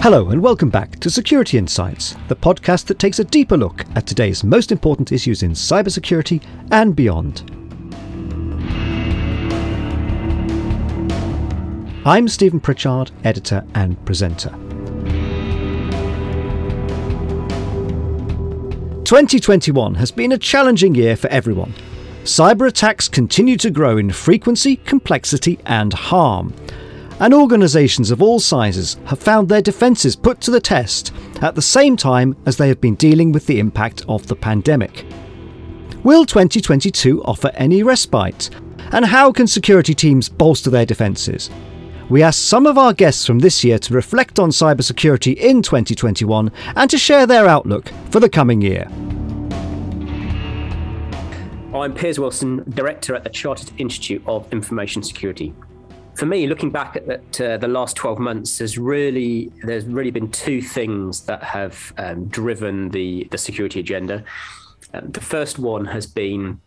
Hello, and welcome back to Security Insights, the podcast that takes a deeper look at today's most important issues in cybersecurity and beyond. I'm Stephen Pritchard, editor and presenter. 2021 has been a challenging year for everyone. Cyber attacks continue to grow in frequency, complexity, and harm and organisations of all sizes have found their defences put to the test at the same time as they have been dealing with the impact of the pandemic. Will 2022 offer any respite? And how can security teams bolster their defences? We asked some of our guests from this year to reflect on cybersecurity in 2021 and to share their outlook for the coming year. I'm Piers Wilson, Director at the Chartered Institute of Information Security for me, looking back at, at uh, the last 12 months, there's really there's really been two things that have um, driven the the security agenda. Um, the first one has been,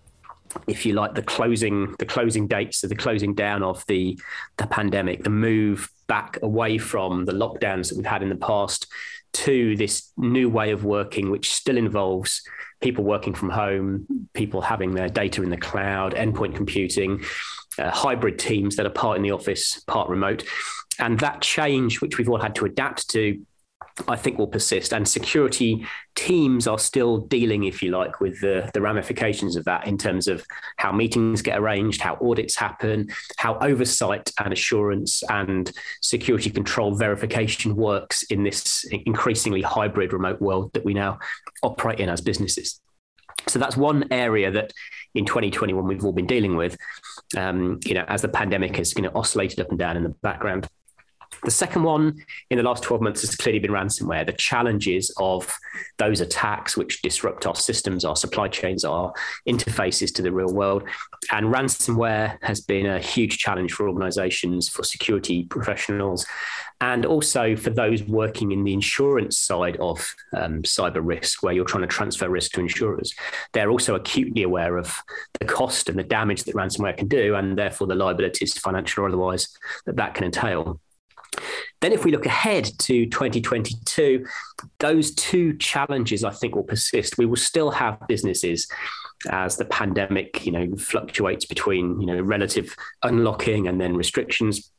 if you like, the closing the closing dates, so the closing down of the the pandemic, the move back away from the lockdowns that we've had in the past to this new way of working, which still involves people working from home, people having their data in the cloud, endpoint computing, uh, hybrid teams that are part in the office, part remote. And that change, which we've all had to adapt to, I think will persist. And security teams are still dealing, if you like, with the, the ramifications of that in terms of how meetings get arranged, how audits happen, how oversight and assurance and security control verification works in this increasingly hybrid remote world that we now operate in as businesses. So that's one area that in 2021 we've all been dealing with um, you know, as the pandemic has you know, oscillated up and down in the background. The second one in the last 12 months has clearly been ransomware. The challenges of those attacks, which disrupt our systems, our supply chains, our interfaces to the real world. And ransomware has been a huge challenge for organizations, for security professionals, and also for those working in the insurance side of um, cyber risk, where you're trying to transfer risk to insurers. They're also acutely aware of the cost and the damage that ransomware can do, and therefore the liabilities, financial or otherwise, that that can entail. Then, if we look ahead to 2022, those two challenges I think will persist. We will still have businesses as the pandemic, you know, fluctuates between you know relative unlocking and then restrictions.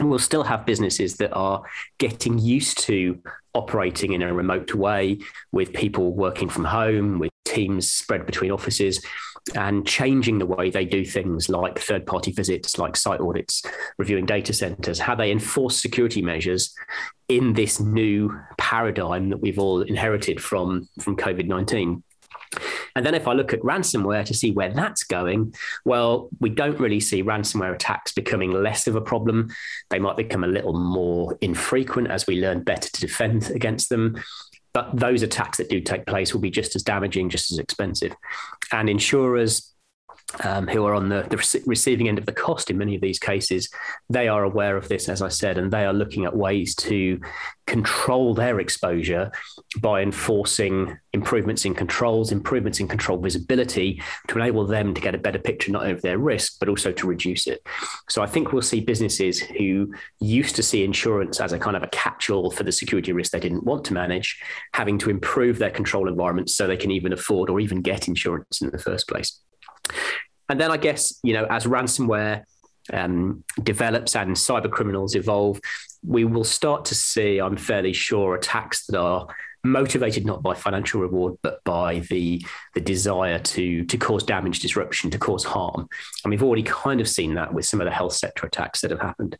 We'll still have businesses that are getting used to operating in a remote way with people working from home, with teams spread between offices and changing the way they do things like third party visits, like site audits, reviewing data centers, how they enforce security measures in this new paradigm that we've all inherited from, from COVID 19. And then if I look at ransomware to see where that's going, well, we don't really see ransomware attacks becoming less of a problem. They might become a little more infrequent as we learn better to defend against them. But those attacks that do take place will be just as damaging, just as expensive. And insurers um, who are on the, the, receiving end of the cost in many of these cases, they are aware of this, as I said, and they are looking at ways to control their exposure by enforcing improvements in controls, improvements in control visibility to enable them to get a better picture not only of their risk, but also to reduce it. So I think we'll see businesses who used to see insurance as a kind of a catch all for the security risk they didn't want to manage, having to improve their control environments so they can even afford or even get insurance in the first place. And then I guess, you know, as ransomware um, develops and cyber criminals evolve, we will start to see, I'm fairly sure, attacks that are motivated not by financial reward, but by the the desire to to cause damage, disruption, to cause harm. And we've already kind of seen that with some of the health sector attacks that have happened.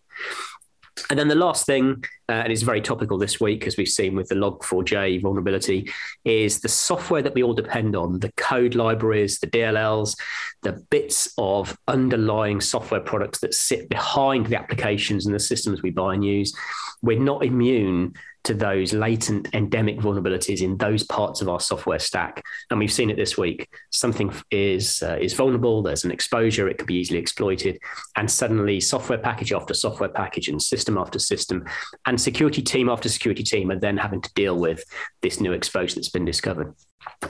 And then the last thing, uh, and it's very topical this week, as we've seen with the Log4j vulnerability, is the software that we all depend on, the code libraries, the DLLs, the bits of underlying software products that sit behind the applications and the systems we buy and use. We're not immune to those latent endemic vulnerabilities in those parts of our software stack. And we've seen it this week. Something is uh, is vulnerable. There's an exposure. It could be easily exploited, and suddenly software package after software package and system after system, and security team after security team are then having to deal with this new exposure that's been discovered.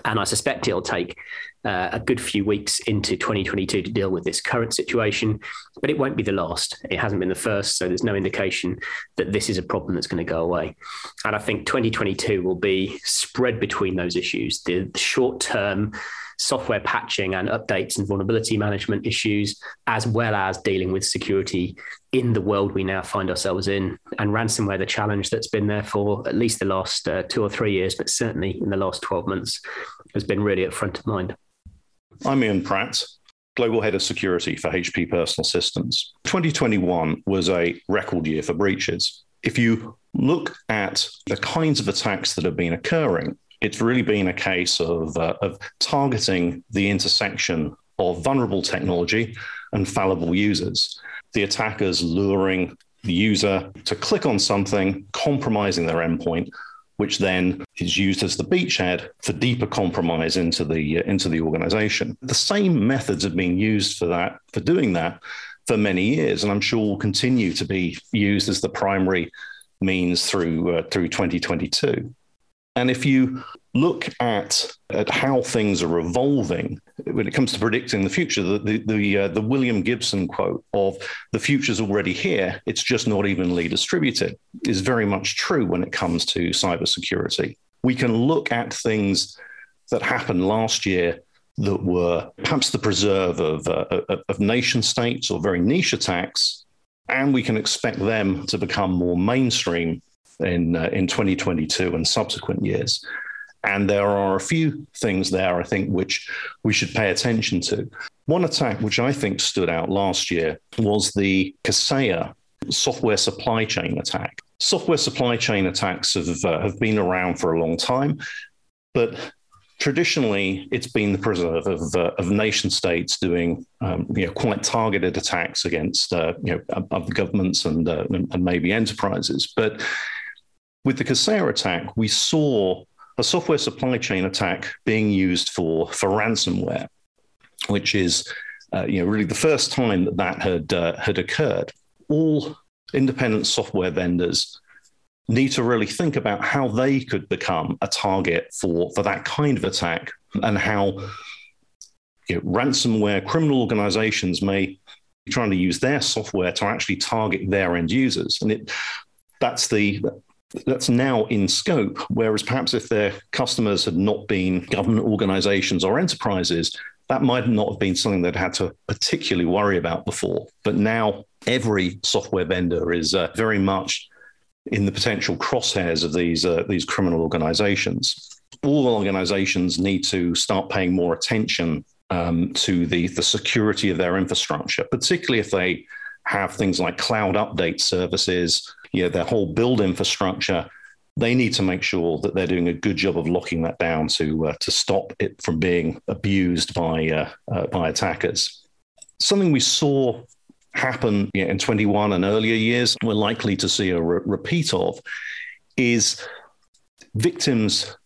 And I suspect it'll take uh, a good few weeks into 2022 to deal with this current situation, but it won't be the last. It hasn't been the first, so there's no indication that this is a problem that's going to go away. And I think 2022 will be spread between those issues the, the short term software patching and updates and vulnerability management issues, as well as dealing with security in the world we now find ourselves in. And ransomware, the challenge that's been there for at least the last uh, two or three years, but certainly in the last 12 months, has been really at front of mind. I'm Ian Pratt, Global Head of Security for HP Personal Systems. 2021 was a record year for breaches. If you look at the kinds of attacks that have been occurring, it's really been a case of, uh, of targeting the intersection of vulnerable technology and fallible users. The attackers luring the user to click on something, compromising their endpoint, which then is used as the beachhead for deeper compromise into the uh, into the organization. The same methods have been used for that for doing that for many years, and I'm sure will continue to be used as the primary means through uh, through 2022. And if you look at, at how things are evolving when it comes to predicting the future, the, the, the, uh, the William Gibson quote of the future's already here, it's just not evenly distributed is very much true when it comes to cybersecurity. We can look at things that happened last year that were perhaps the preserve of, uh, of nation states or very niche attacks, and we can expect them to become more mainstream in uh, in 2022 and subsequent years. And there are a few things there, I think, which we should pay attention to. One attack which I think stood out last year was the Kaseya software supply chain attack. Software supply chain attacks have, uh, have been around for a long time, but traditionally it's been the preserve of, uh, of nation states doing um, you know, quite targeted attacks against uh, you know, governments and, uh, and maybe enterprises. But with the Kaseya attack, we saw a software supply chain attack being used for, for ransomware, which is uh, you know, really the first time that that had, uh, had occurred. All independent software vendors need to really think about how they could become a target for, for that kind of attack and how you know, ransomware criminal organizations may be trying to use their software to actually target their end users. And it, that's the that's now in scope. Whereas perhaps if their customers had not been government organizations or enterprises, that might not have been something they'd had to particularly worry about before. But now every software vendor is uh, very much in the potential crosshairs of these uh, these criminal organizations. All organizations need to start paying more attention um, to the, the security of their infrastructure, particularly if they have things like cloud update services you know, their whole build infrastructure, they need to make sure that they're doing a good job of locking that down to uh, to stop it from being abused by uh, uh, by attackers. Something we saw happen you know, in 21 and earlier years, we're likely to see a re- repeat of, is victims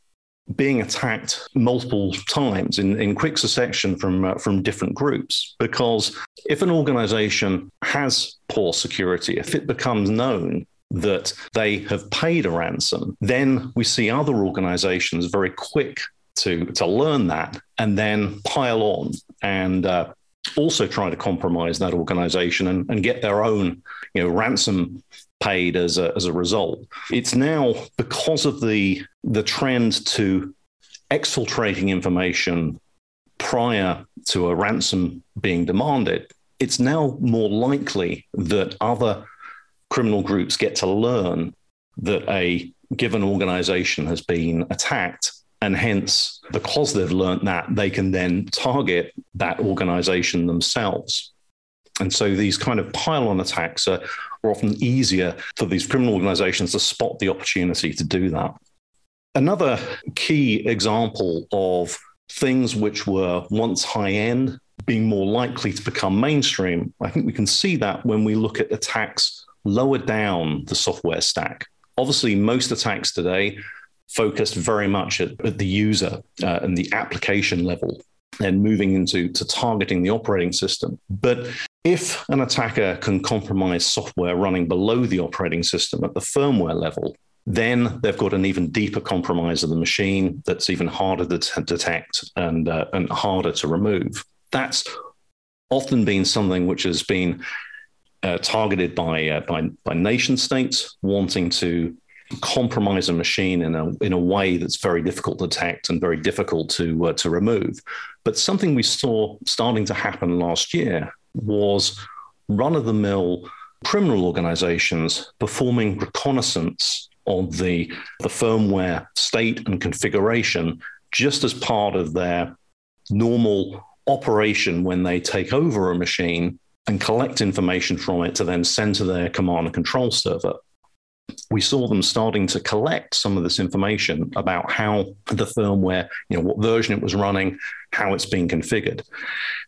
being attacked multiple times in, in quick succession from uh, from different groups because if an organization has poor security if it becomes known that they have paid a ransom, then we see other organizations very quick to, to learn that and then pile on and uh, also try to compromise that organization and, and get their own you know, ransom paid as a, as a result. It's now because of the, the trend to exfiltrating information prior to a ransom being demanded, it's now more likely that other criminal groups get to learn that a given organization has been attacked. And hence, because they've learned that, they can then target that organization themselves. And so these kind of pile on attacks are, are often easier for these criminal organizations to spot the opportunity to do that. Another key example of things which were once high end being more likely to become mainstream, I think we can see that when we look at attacks lower down the software stack. Obviously, most attacks today focused very much at, at the user uh, and the application level and moving into to targeting the operating system. But If an attacker can compromise software running below the operating system at the firmware level, then they've got an even deeper compromise of the machine that's even harder to t- detect and, uh, and harder to remove. That's often been something which has been uh, targeted by, uh, by, by nation states wanting to compromise a machine in a in a way that's very difficult to detect and very difficult to uh, to remove. But something we saw starting to happen last year was run of the mill criminal organizations performing reconnaissance of the the firmware state and configuration just as part of their normal operation when they take over a machine and collect information from it to then send to their command and control server we saw them starting to collect some of this information about how the firmware, you know, what version it was running, how it's being configured.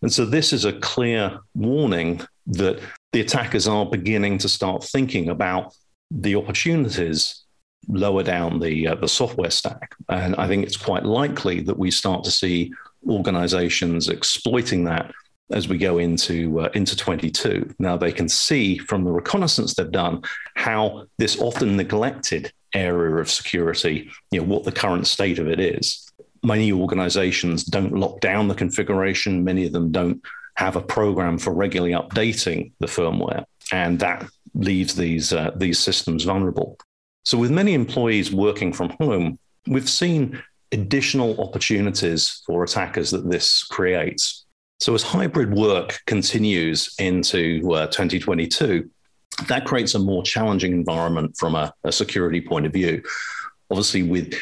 And so this is a clear warning that the attackers are beginning to start thinking about the opportunities lower down the uh, the software stack. And I think it's quite likely that we start to see organizations exploiting that as we go into uh, into 22. Now they can see from the reconnaissance they've done how this often neglected area of security, you know, what the current state of it is. Many organizations don't lock down the configuration. Many of them don't have a program for regularly updating the firmware, and that leaves these uh, these systems vulnerable. So, with many employees working from home, we've seen additional opportunities for attackers that this creates. So, as hybrid work continues into uh, 2022, that creates a more challenging environment from a, a security point of view. Obviously, with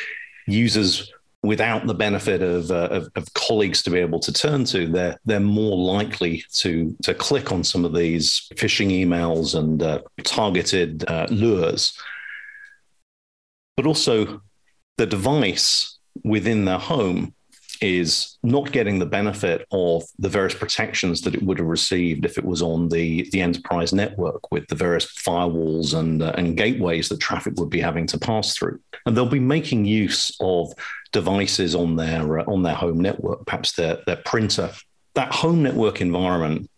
users without the benefit of, uh, of, of, colleagues to be able to turn to, they're, they're more likely to, to click on some of these phishing emails and uh, targeted uh, lures. But also, the device within their home is not getting the benefit of the various protections that it would have received if it was on the, the enterprise network with the various firewalls and, uh, and gateways that traffic would be having to pass through. And they'll be making use of devices on their, uh, on their home network, perhaps their, their printer. That home network environment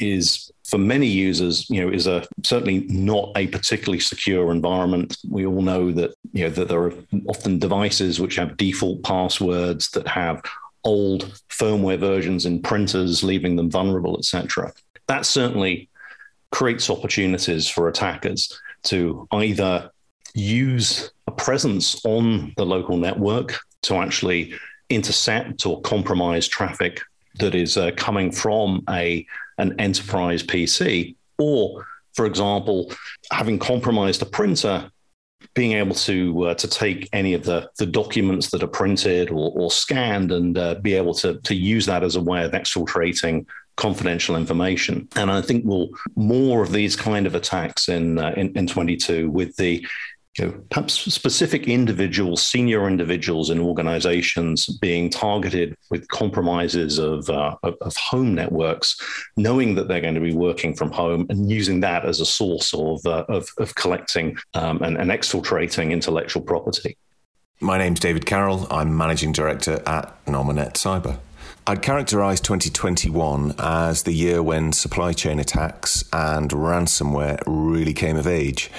is for many users, you know, is a certainly not a particularly secure environment. We all know that you know that there are often devices which have default passwords that have old firmware versions in printers, leaving them vulnerable, etc. That certainly creates opportunities for attackers to either use a presence on the local network to actually intercept or compromise traffic that is uh, coming from a an enterprise PC, or for example, having compromised a printer, being able to uh, to take any of the the documents that are printed or, or scanned and uh, be able to to use that as a way of exfiltrating confidential information. And I think we'll more of these kind of attacks in uh, in, in 22 with the you know, perhaps specific individuals, senior individuals in organizations being targeted with compromises of, uh, of, home networks, knowing that they're going to be working from home and using that as a source of, uh, of, of, collecting um, and, and exfiltrating intellectual property. My name's David Carroll. I'm managing director at Nominet Cyber. I'd characterise 2021 as the year when supply chain attacks and ransomware really came of age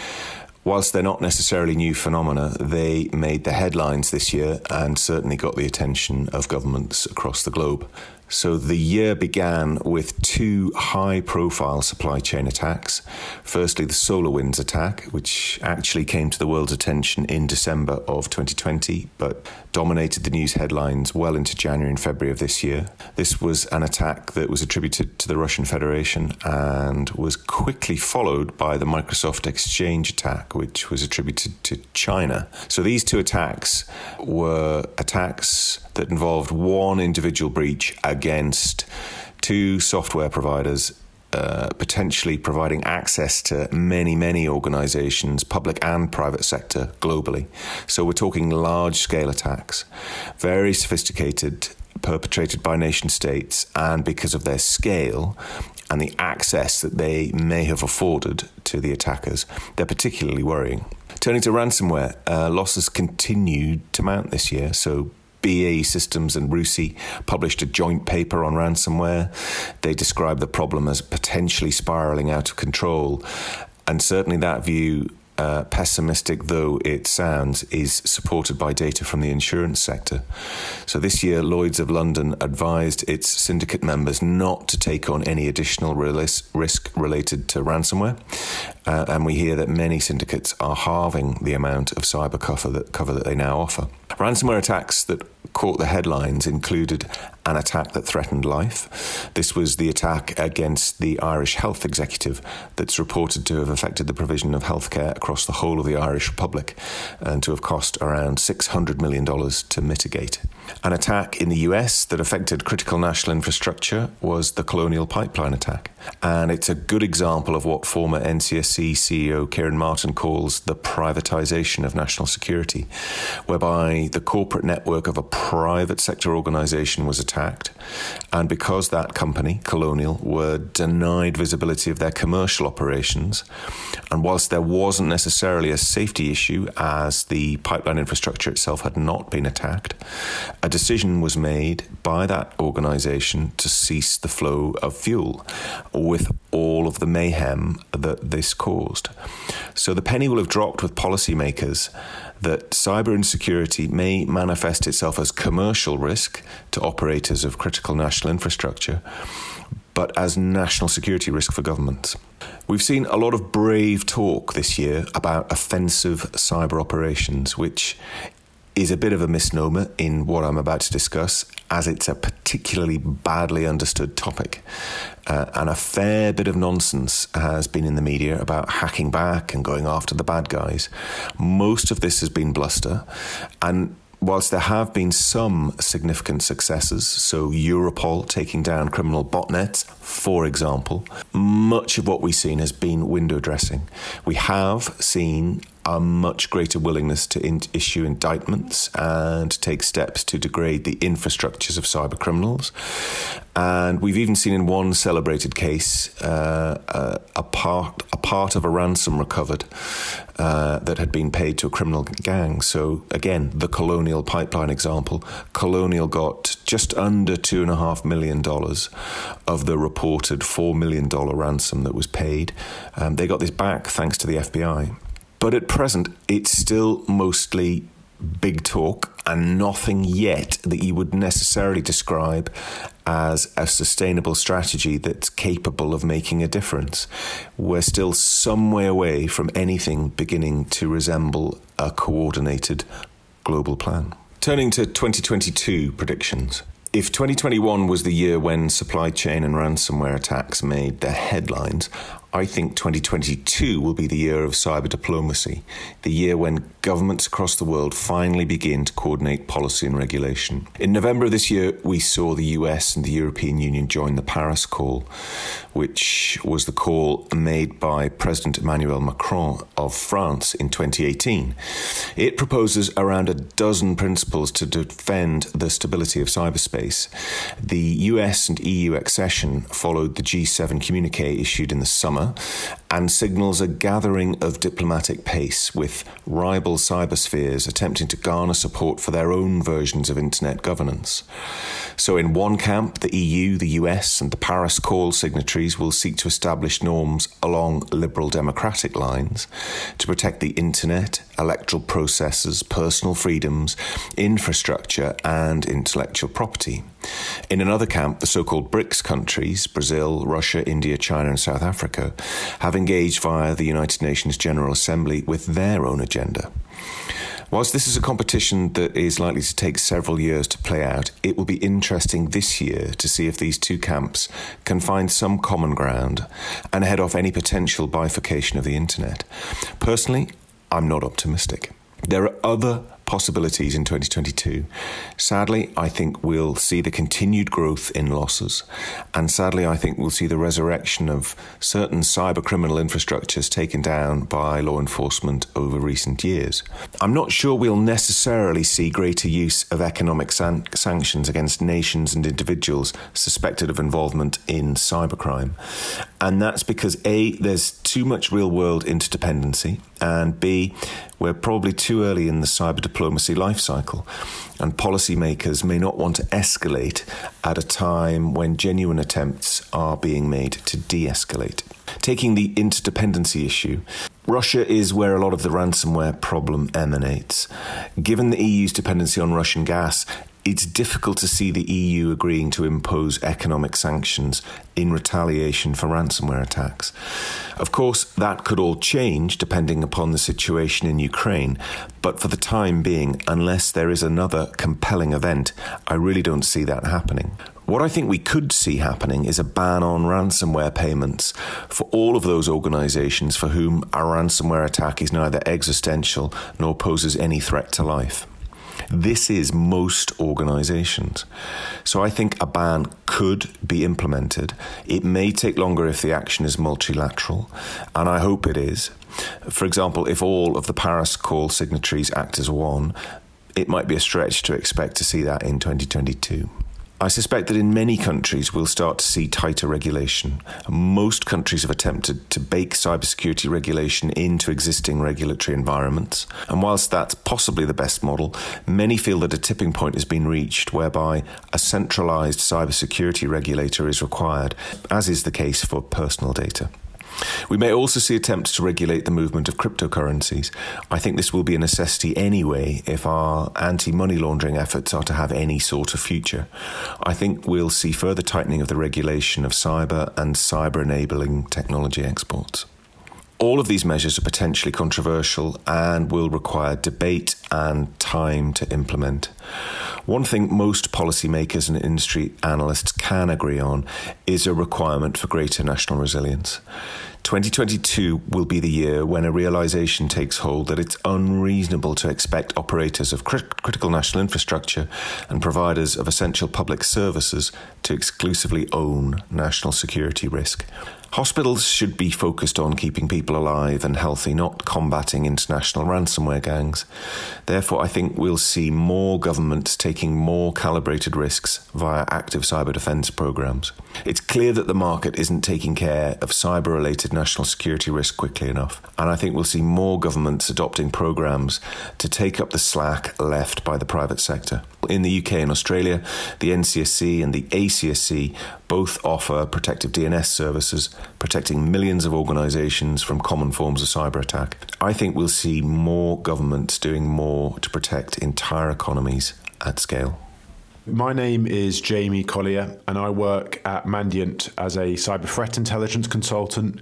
whilst they're not necessarily new phenomena, they made the headlines this year and certainly got the attention of governments across the globe. So the year began with two high profile supply chain attacks. Firstly, the SolarWinds attack, which actually came to the world's attention in December of 2020, but dominated the news headlines well into January and February of this year. This was an attack that was attributed to the Russian Federation and was quickly followed by the Microsoft Exchange attack, which was attributed to China. So these two attacks were attacks that involved one individual breach against two software providers uh, potentially providing access to many, many organizations, public and private sector globally. So we're talking large scale attacks, very sophisticated, perpetrated by nation states, and because of their scale and the access that they may have afforded to the attackers, they're particularly worrying. Turning to ransomware, uh, losses continued to mount this year. So BAE Systems and RUSI published a joint paper on ransomware. They described the problem as potentially spiraling out of control. And certainly that view uh, pessimistic though it sounds, is supported by data from the insurance sector. So this year, Lloyd's of London advised its syndicate members not to take on any additional risk related to ransomware. Uh, and we hear that many syndicates are halving the amount of cyber cover that, cover that they now offer. Ransomware attacks that caught the headlines included an attack that threatened life. This was the attack against the Irish Health Executive that's reported to have affected the provision of healthcare across the whole of the Irish Republic and to have cost around $600 million to mitigate. An attack in the US that affected critical national infrastructure was the Colonial Pipeline attack. And it's a good example of what former NCSC CEO Ciaran Martin calls the privatization of national security, whereby the corporate network of a private sector organization was attacked contact. And because that company, Colonial, were denied visibility of their commercial operations, and whilst there wasn't necessarily a safety issue as the pipeline infrastructure itself had not been attacked, a decision was made by that organization to cease the flow of fuel with all of the mayhem that this caused. So the penny will have dropped with policymakers that cyber insecurity may manifest itself as commercial risk to operators of critical national infrastructure, but as national security risk for governments. We've seen a lot of brave talk this year about offensive cyber operations, which is a bit of a misnomer in what I'm about to discuss, as it's a particularly badly understood topic. Uh, and a fair bit of nonsense has been in the media about hacking back and going after the bad guys. Most of this has been bluster. And whilst there have been some significant successes, so Europol taking down criminal botnets, for example, much of what we've seen has been window dressing. We have seen a much greater willingness to in- issue indictments and take steps to degrade the infrastructures of cyber criminals. And we've even seen in one celebrated case uh, uh, a part a part of a ransom recovered uh, that had been paid to a criminal gang. So again, the Colonial Pipeline example, Colonial got just under two and a half million dollars of the reported four million dollar ransom that was paid. Um, they got this back thanks to the FBI. But at present, it's still mostly big talk and nothing yet that you would necessarily describe as a sustainable strategy that's capable of making a difference. We're still some way away from anything beginning to resemble a coordinated global plan. Turning to 2022 predictions. If 2021 was the year when supply chain and ransomware attacks made the headlines, I think 2022 will be the year of cyber diplomacy, the year when governments across the world finally begin to coordinate policy and regulation. In November of this year, we saw the US and the European Union join the Paris Call, which was the call made by President Emmanuel Macron of France in 2018. It proposes around a dozen principles to defend the stability of cyberspace. The US and EU accession followed the G7 communique issued in the summer summer and signals a gathering of diplomatic pace with rival cyberspheres attempting to garner support for their own versions of internet governance. So, in one camp, the EU, the US, and the Paris Call signatories will seek to establish norms along liberal democratic lines to protect the internet, electoral processes, personal freedoms, infrastructure, and intellectual property. In another camp, the so called BRICS countries, Brazil, Russia, India, China, and South Africa, have engaged via the United Nations General Assembly with their own agenda. Whilst this is a competition that is likely to take several years to play out, it will be interesting this year to see if these two camps can find some common ground and head off any potential bifurcation of the internet. Personally, I'm not optimistic. There are other possibilities in 2022. Sadly, I think we'll see the continued growth in losses. And sadly, I think we'll see the resurrection of certain cyber criminal infrastructures taken down by law enforcement over recent years. I'm not sure we'll necessarily see greater use of economic san- sanctions against nations and individuals suspected of involvement in cybercrime. And that's because A, there's too much real world interdependency, and B, we're probably too early in the cyber diplomacy life cycle, and policymakers may not want to escalate at a time when genuine attempts are being made to de escalate. Taking the interdependency issue, Russia is where a lot of the ransomware problem emanates. Given the EU's dependency on Russian gas, it's difficult to see the EU agreeing to impose economic sanctions in retaliation for ransomware attacks. Of course, that could all change depending upon the situation in Ukraine, but for the time being, unless there is another compelling event, I really don't see that happening. What I think we could see happening is a ban on ransomware payments for all of those organizations for whom a ransomware attack is neither existential nor poses any threat to life. This is most organizations. So I think a ban could be implemented. It may take longer if the action is multilateral, and I hope it is. For example, if all of the Paris call signatories act as one, it might be a stretch to expect to see that in 2022. I suspect that in many countries we'll start to see tighter regulation. Most countries have attempted to bake cybersecurity regulation into existing regulatory environments. And whilst that's possibly the best model, many feel that a tipping point has been reached whereby a centralized cybersecurity regulator is required, as is the case for personal data. We may also see attempts to regulate the movement of cryptocurrencies. I think this will be a necessity anyway if our anti money laundering efforts are to have any sort of future. I think we'll see further tightening of the regulation of cyber and cyber enabling technology exports. All of these measures are potentially controversial and will require debate and time to implement. One thing most policymakers and industry analysts can agree on is a requirement for greater national resilience. 2022 will be the year when a realization takes hold that it's unreasonable to expect operators of crit- critical national infrastructure and providers of essential public services to exclusively own national security risk. Hospitals should be focused on keeping people alive and healthy, not combating international ransomware gangs. Therefore, I think we'll see more governments taking more calibrated risks via active cyber defense programs. It's clear that the market isn't taking care of cyber related national security risk quickly enough, and I think we'll see more governments adopting programs to take up the slack left by the private sector. In the UK and Australia, the NCSC and the ACSC both offer protective DNS services, protecting millions of organisations from common forms of cyber attack. I think we'll see more governments doing more to protect entire economies at scale. My name is Jamie Collier, and I work at Mandiant as a cyber threat intelligence consultant.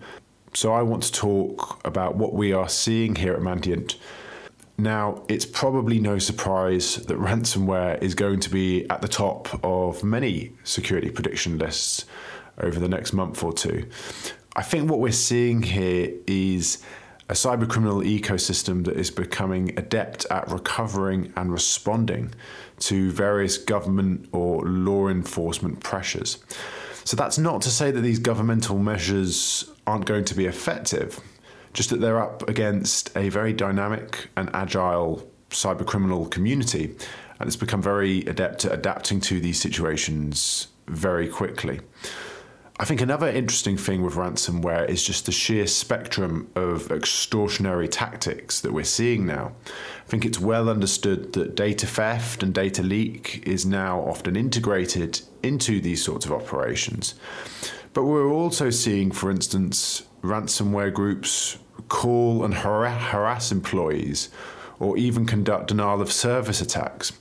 So, I want to talk about what we are seeing here at Mandiant now, it's probably no surprise that ransomware is going to be at the top of many security prediction lists over the next month or two. I think what we're seeing here is a cybercriminal ecosystem that is becoming adept at recovering and responding to various government or law enforcement pressures. So that's not to say that these governmental measures aren't going to be effective just that they're up against a very dynamic and agile cyber criminal community, and it's become very adept at adapting to these situations very quickly. I think another interesting thing with ransomware is just the sheer spectrum of extortionary tactics that we're seeing now. I think it's well understood that data theft and data leak is now often integrated into these sorts of operations. But we're also seeing, for instance, ransomware groups call and harass employees or even conduct denial of service attacks.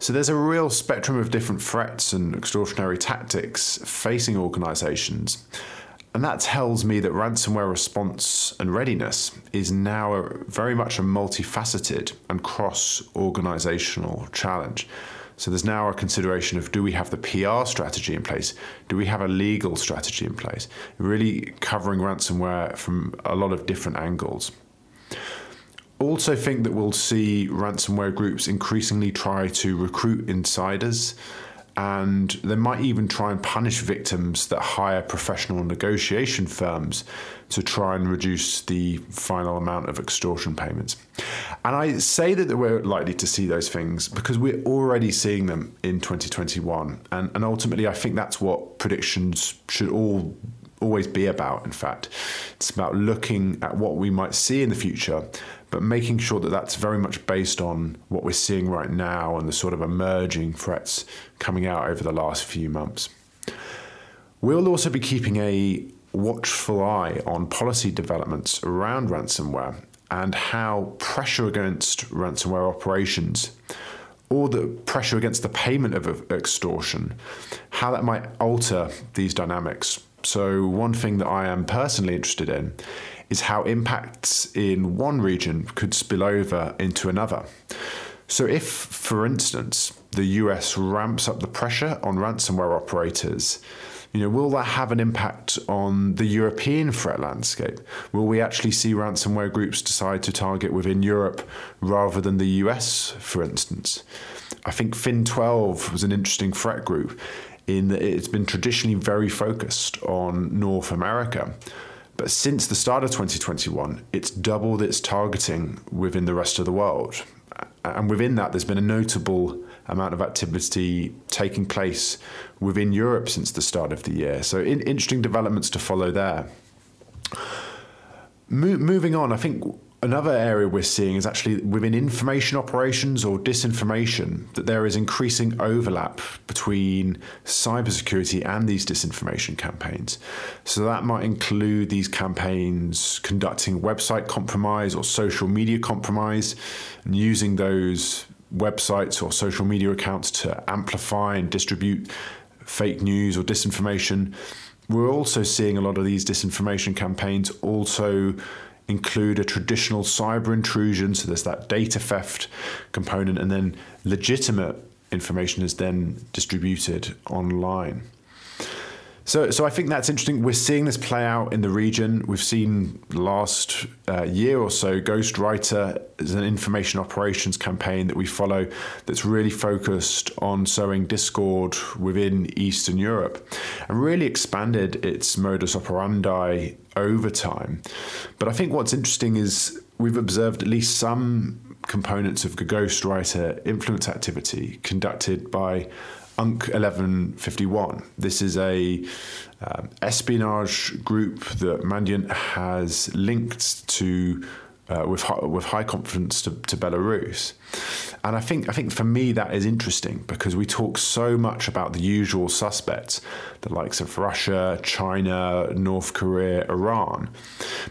So there's a real spectrum of different threats and extortionary tactics facing organizations. And that tells me that ransomware response and readiness is now a, very much a multifaceted and cross organizational challenge. So there's now a consideration of do we have the PR strategy in place? Do we have a legal strategy in place? Really covering ransomware from a lot of different angles. Also, think that we'll see ransomware groups increasingly try to recruit insiders and they might even try and punish victims that hire professional negotiation firms to try and reduce the final amount of extortion payments. And I say that we're likely to see those things because we're already seeing them in 2021. And, and ultimately, I think that's what predictions should all always be about, in fact. It's about looking at what we might see in the future, but making sure that that's very much based on what we're seeing right now and the sort of emerging threats coming out over the last few months. We'll also be keeping a watchful eye on policy developments around ransomware and how pressure against ransomware operations or the pressure against the payment of extortion, how that might alter these dynamics. So, one thing that I am personally interested in is how impacts in one region could spill over into another. So, if, for instance, the US ramps up the pressure on ransomware operators, you know, will that have an impact on the European threat landscape? Will we actually see ransomware groups decide to target within Europe rather than the US, for instance? I think Fin12 was an interesting threat group in that it's been traditionally very focused on North America. But since the start of 2021, it's doubled its targeting within the rest of the world. And within that, there's been a notable amount of activity taking place within Europe since the start of the year. So, in, interesting developments to follow there. Mo- moving on, I think Another area we're seeing is actually within information operations or disinformation that there is increasing overlap between cybersecurity and these disinformation campaigns. So that might include these campaigns conducting website compromise or social media compromise and using those websites or social media accounts to amplify and distribute fake news or disinformation. We're also seeing a lot of these disinformation campaigns also include a traditional cyber intrusion, so there's that data theft component, and then legitimate information is then distributed online. So, so I think that's interesting. We're seeing this play out in the region. We've seen last uh, year or so, Ghostwriter is an information operations campaign that we follow that's really focused on sowing discord within Eastern Europe and really expanded its modus operandi over time. But I think what's interesting is we've observed at least some components of Ghostwriter influence activity conducted by UNC 1151. This is a um, espionage group that Mandiant has linked to uh, with high, with high confidence to, to Belarus, and I think I think for me that is interesting because we talk so much about the usual suspects, the likes of Russia, China, North Korea, Iran,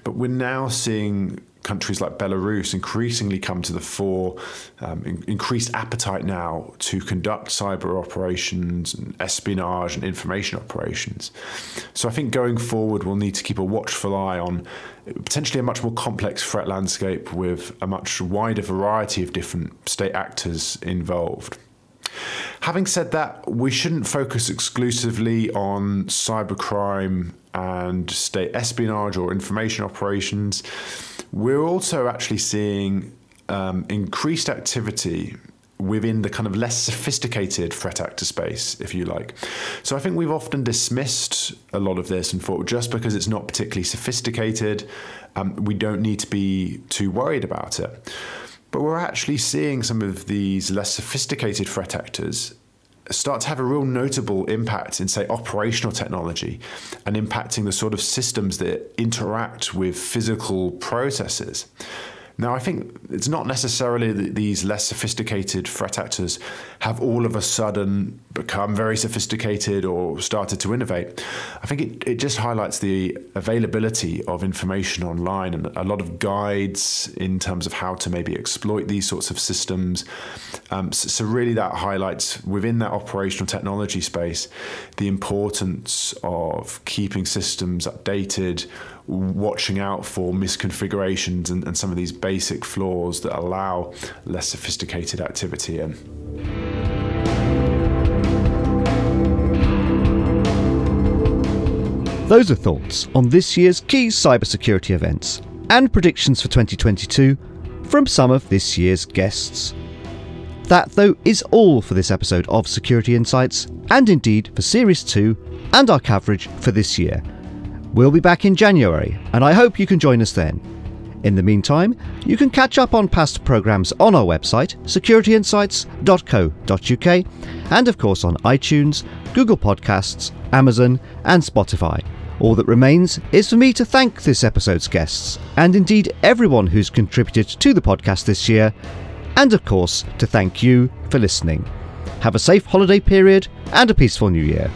but we're now seeing countries like Belarus increasingly come to the fore, um, in, increased appetite now to conduct cyber operations and espionage and information operations. So I think going forward, we'll need to keep a watchful eye on potentially a much more complex threat landscape with a much wider variety of different state actors involved. Having said that, we shouldn't focus exclusively on cybercrime and state espionage or information operations. We're also actually seeing um, increased activity within the kind of less sophisticated threat actor space, if you like. So I think we've often dismissed a lot of this and thought just because it's not particularly sophisticated, um, we don't need to be too worried about it. But we're actually seeing some of these less sophisticated threat actors start to have a real notable impact in, say, operational technology and impacting the sort of systems that interact with physical processes. Now, I think it's not necessarily that these less sophisticated threat actors have all of a sudden become very sophisticated or started to innovate. I think it, it just highlights the availability of information online and a lot of guides in terms of how to maybe exploit these sorts of systems. Um, so, so, really, that highlights within that operational technology space the importance of keeping systems updated watching out for misconfigurations and, and some of these basic flaws that allow less sophisticated activity in. Those are thoughts on this year's key cybersecurity events and predictions for 2022 from some of this year's guests. That, though, is all for this episode of Security Insights, and indeed for Series 2 and our coverage for this year. We'll be back in January, and I hope you can join us then. In the meantime, you can catch up on past programmes on our website, securityinsights.co.uk, and of course on iTunes, Google Podcasts, Amazon, and Spotify, All that remains is for me to thank this episode's guests, and indeed everyone who's contributed to the podcast this year, and of course to thank you for listening. Have a safe holiday period and a peaceful new year.